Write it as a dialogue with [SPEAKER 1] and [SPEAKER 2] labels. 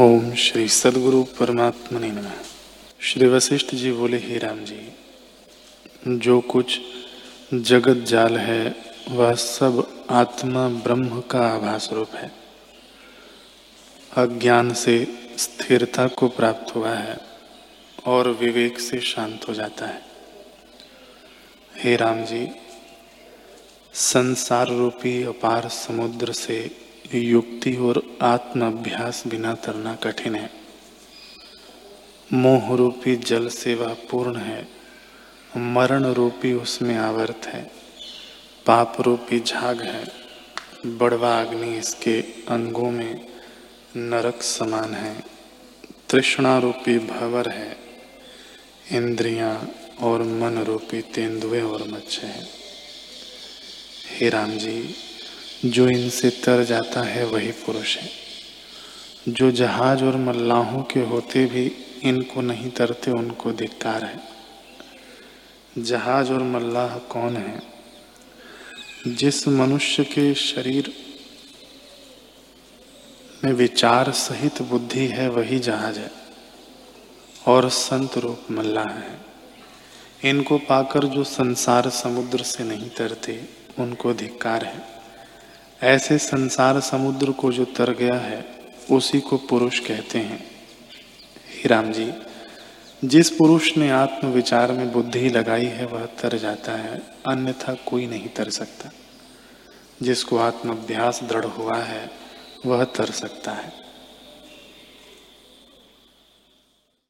[SPEAKER 1] ओम श्री सदगुरु परमात्मा ने नमः। श्री वशिष्ठ जी बोले, ही राम जी, जो कुछ जगत जाल है, वह सब आत्मा ब्रह्म का आभास रूप है। अज्ञान से स्थिरता को प्राप्त हुआ है और विवेक से शांत हो जाता है। हे राम जी, संसार रूपी अपार समुद्र से युक्ति और आत्म अभ्यास बिना तरना कठिन है। मोह रूपी जल से वह पूर्ण है। मरण रूपी उसमें आवर्त है। पाप रूपी झाग है। बड़वा अग्नि इसके अंगों में नरक समान है। तृष्णा रूपी भवर है। इंद्रियाँ और मन रूपी तेंदुए और मच्छे हैं। हे राम जी जो इनसे तर जाता है वही पुरुष है। जो जहाज़ और मल्लाहों के होते भी इनको नहीं तरते, उनको धिक्कार है। जहाज़ और मल्लाह कौन है? जिस मनुष्य के शरीर में विचार सहित बुद्धि है, वही जहाज़ है। और संत रूप मल्लाह है। इनको पाकर जो संसार समुद्र से नहीं तरते, उनको धिक्कार है। ऐसे संसार समुद्र को जो तर गया है, उसी को पुरुष कहते हैं। ही राम जी, जिस पुरुष ने आत्म विचार में बुद्धि लगाई है, वह तर जाता है, अन्यथा कोई नहीं तर सकता। जिसको आत्म अभ्यास दृढ़ हुआ है, वह तर सकता है।